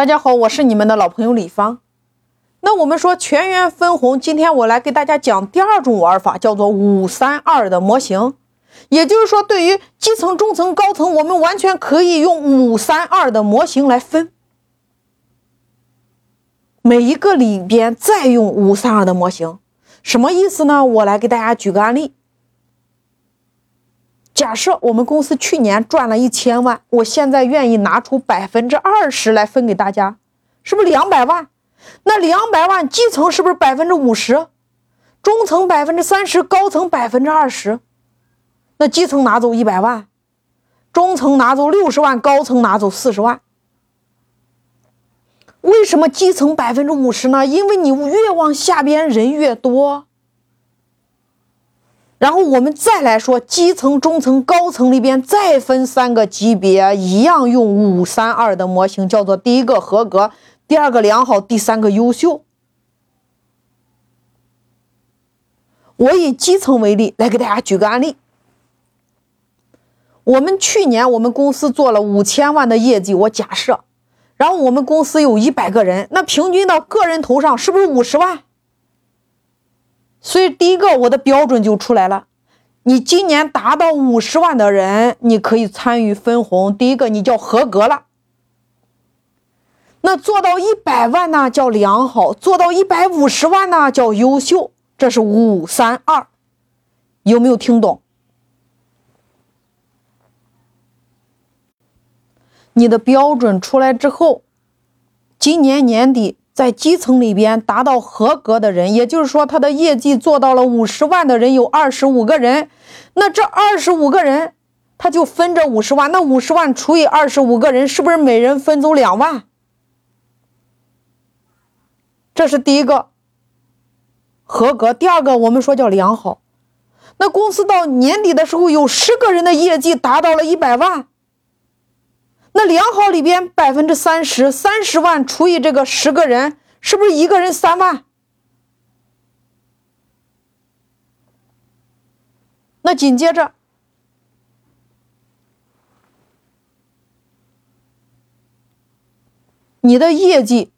大家好，我是你们的老朋友李芳。那我们说全员分红，今天我来给大家讲第二种玩法，叫做五三二的模型。也就是说，对于基层、中层、高层，我们完全可以用五三二的模型来分。每一个里边再用五三二的模型，什么意思呢？我来给大家举个案例。假设我们公司去年赚了一千万，我现在愿意拿出百分之二十来分给大家，是不是两百万？那两百万基层是不是百分之五十？中层百分之三十，高层百分之二十？那基层拿走一百万，中层拿走六十万，高层拿走四十万。为什么基层百分之五十呢？因为你越往下边人越多。然后我们再来说基层、中层、高层里边再分三个级别，一样用五三二的模型，叫做第一个合格，第二个良好，第三个优秀。我以基层为例来给大家举个案例。我们去年我们公司做了五千万的业绩，我假设，然后我们公司有一百个人，那平均到个人头上是不是五十万？所以，第一个我的标准就出来了。你今年达到五十万的人，你可以参与分红。第一个，你叫合格了。那做到一百万呢，叫良好；做到一百五十万呢，叫优秀。这是五三二，有没有听懂？你的标准出来之后，今年年底。在基层里边达到合格的人，也就是说他的业绩做到了五十万的人有二十五个人，那这二十五个人他就分这五十万，那五十万除以二十五个人，是不是每人分走两万？这是第一个合格。第二个我们说叫良好。那公司到年底的时候有十个人的业绩达到了一百万。那良好里边百分之三十，三十万除以这个十个人，是不是一个人三万？那紧接着，你的业绩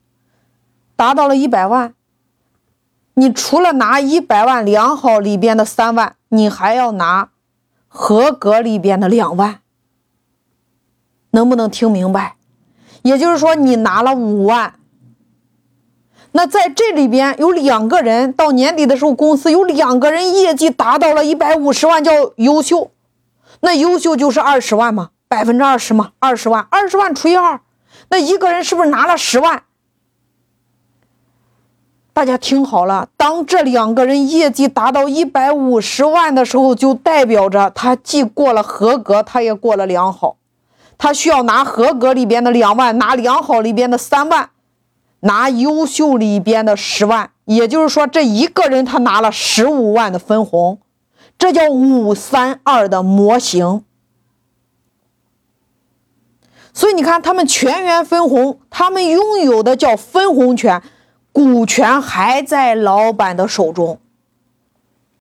达到了一百万，你除了拿一百万良好里边的三万，你还要拿合格里边的两万。能不能听明白？也就是说，你拿了五万，那在这里边有两个人到年底的时候，公司有两个人业绩达到了一百五十万，叫优秀。那优秀就是二十万嘛，百分之二十嘛，二十万，二十万除以二，那一个人是不是拿了十万？大家听好了，当这两个人业绩达到一百五十万的时候，就代表着他既过了合格，他也过了良好。他需要拿合格里边的两万，拿良好里边的三万，拿优秀里边的十万，也就是说，这一个人他拿了十五万的分红，这叫五三二的模型。所以你看，他们全员分红，他们拥有的叫分红权，股权还在老板的手中。